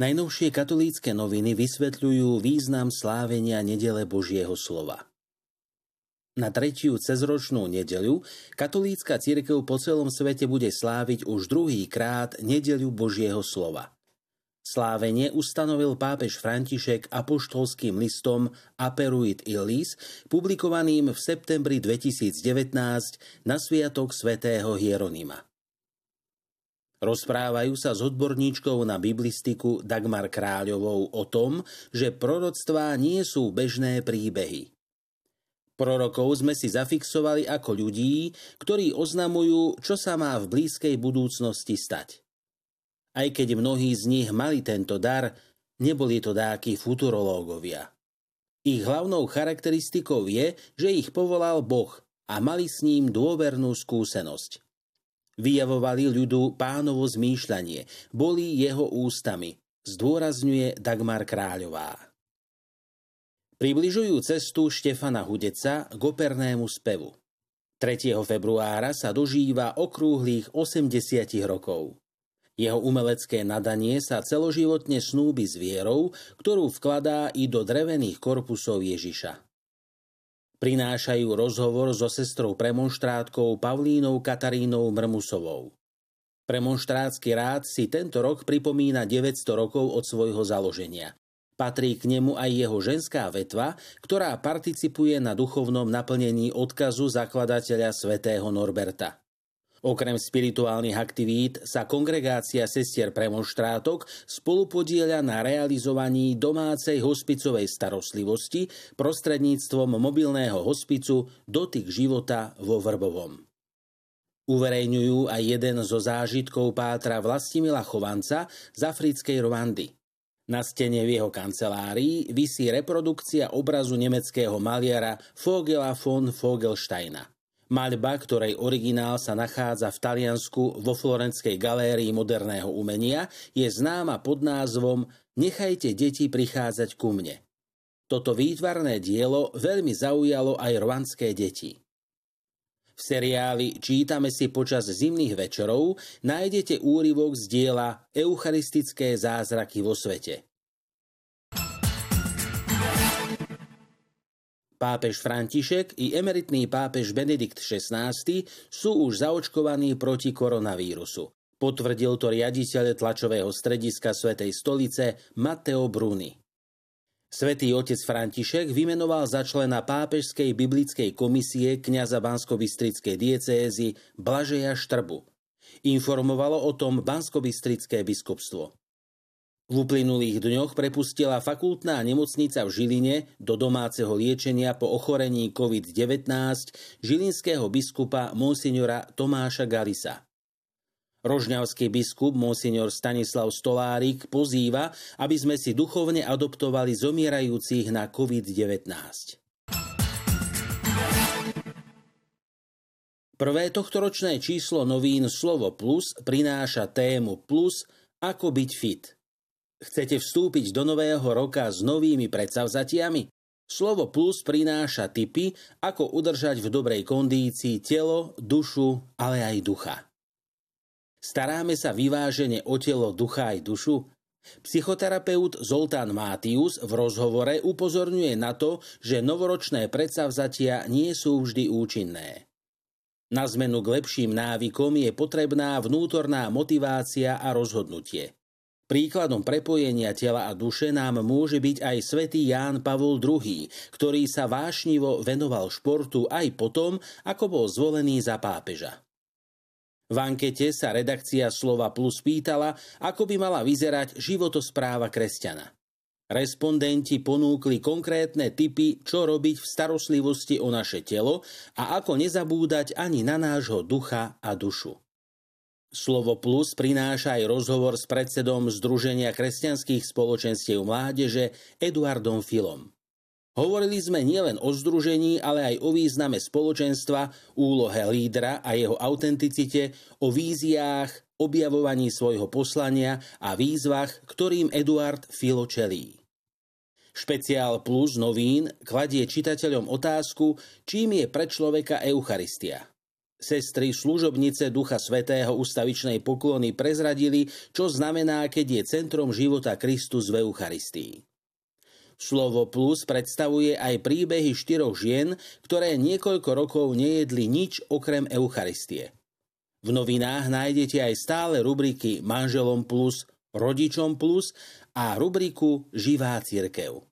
Najnovšie katolícke noviny vysvetľujú význam slávenia nedele Božieho slova. Na tretiu cezročnú nedeľu katolícka církev po celom svete bude sláviť už druhý krát nedeľu Božieho slova. Slávenie ustanovil pápež František apoštolským listom Aperuit Illis, publikovaným v septembri 2019 na sviatok svätého Hieronima. Rozprávajú sa s odborníčkou na biblistiku Dagmar Kráľovou o tom, že proroctvá nie sú bežné príbehy. Prorokov sme si zafixovali ako ľudí, ktorí oznamujú, čo sa má v blízkej budúcnosti stať. Aj keď mnohí z nich mali tento dar, neboli to dáky futurológovia. Ich hlavnou charakteristikou je, že ich povolal Boh a mali s ním dôvernú skúsenosť. Vyjavovali ľudu pánovo zmýšľanie, boli jeho ústami, zdôrazňuje Dagmar Kráľová. Približujú cestu Štefana Hudeca k opernému spevu. 3. februára sa dožíva okrúhlych 80 rokov. Jeho umelecké nadanie sa celoživotne snúbi s vierou, ktorú vkladá i do drevených korpusov Ježiša prinášajú rozhovor so sestrou premonštrátkou Pavlínou Katarínou Mrmusovou. Premonštrátsky rád si tento rok pripomína 900 rokov od svojho založenia. Patrí k nemu aj jeho ženská vetva, ktorá participuje na duchovnom naplnení odkazu zakladateľa svätého Norberta. Okrem spirituálnych aktivít sa kongregácia sestier premonštrátok spolupodieľa na realizovaní domácej hospicovej starostlivosti prostredníctvom mobilného hospicu Dotyk života vo Vrbovom. Uverejňujú aj jeden zo zážitkov pátra Vlastimila Chovanca z africkej Rwandy. Na stene v jeho kancelárii visí reprodukcia obrazu nemeckého maliara Vogela von Vogelsteina. Maľba, ktorej originál sa nachádza v Taliansku vo Florenskej galérii moderného umenia, je známa pod názvom Nechajte deti prichádzať ku mne. Toto výtvarné dielo veľmi zaujalo aj rwanské deti. V seriáli Čítame si počas zimných večerov nájdete úryvok z diela Eucharistické zázraky vo svete – Pápež František i emeritný pápež Benedikt XVI sú už zaočkovaní proti koronavírusu. Potvrdil to riaditeľ tlačového strediska Svetej stolice Matteo Bruni. Svetý otec František vymenoval za člena pápežskej biblickej komisie kniaza Banskobistrickej diecézy Blažeja Štrbu. Informovalo o tom Banskobistrické biskupstvo. V uplynulých dňoch prepustila fakultná nemocnica v Žiline do domáceho liečenia po ochorení COVID-19 žilinského biskupa monsignora Tomáša Galisa. Rožňavský biskup monsignor Stanislav Stolárik pozýva, aby sme si duchovne adoptovali zomierajúcich na COVID-19. Prvé tohtoročné číslo novín Slovo Plus prináša tému Plus ako byť fit – Chcete vstúpiť do nového roka s novými predsavzatiami? Slovo plus prináša typy, ako udržať v dobrej kondícii telo, dušu, ale aj ducha. Staráme sa vyvážene o telo, ducha aj dušu? Psychoterapeut Zoltán Mátius v rozhovore upozorňuje na to, že novoročné predsavzatia nie sú vždy účinné. Na zmenu k lepším návykom je potrebná vnútorná motivácia a rozhodnutie. Príkladom prepojenia tela a duše nám môže byť aj svätý Ján Pavol II, ktorý sa vášnivo venoval športu aj potom, ako bol zvolený za pápeža. V ankete sa redakcia Slova Plus pýtala, ako by mala vyzerať životospráva kresťana. Respondenti ponúkli konkrétne typy, čo robiť v starostlivosti o naše telo a ako nezabúdať ani na nášho ducha a dušu. Slovo Plus prináša aj rozhovor s predsedom Združenia kresťanských spoločenstiev mládeže Eduardom Filom. Hovorili sme nielen o združení, ale aj o význame spoločenstva, úlohe lídra a jeho autenticite, o víziách, objavovaní svojho poslania a výzvach, ktorým Eduard Filo čelí. Špeciál Plus novín kladie čitateľom otázku, čím je pre človeka Eucharistia – Sestry služobnice Ducha Svetého ustavičnej poklony prezradili, čo znamená, keď je centrom života Kristus v Eucharistii. Slovo plus predstavuje aj príbehy štyroch žien, ktoré niekoľko rokov nejedli nič okrem Eucharistie. V novinách nájdete aj stále rubriky Manželom plus, Rodičom plus a rubriku Živá církev.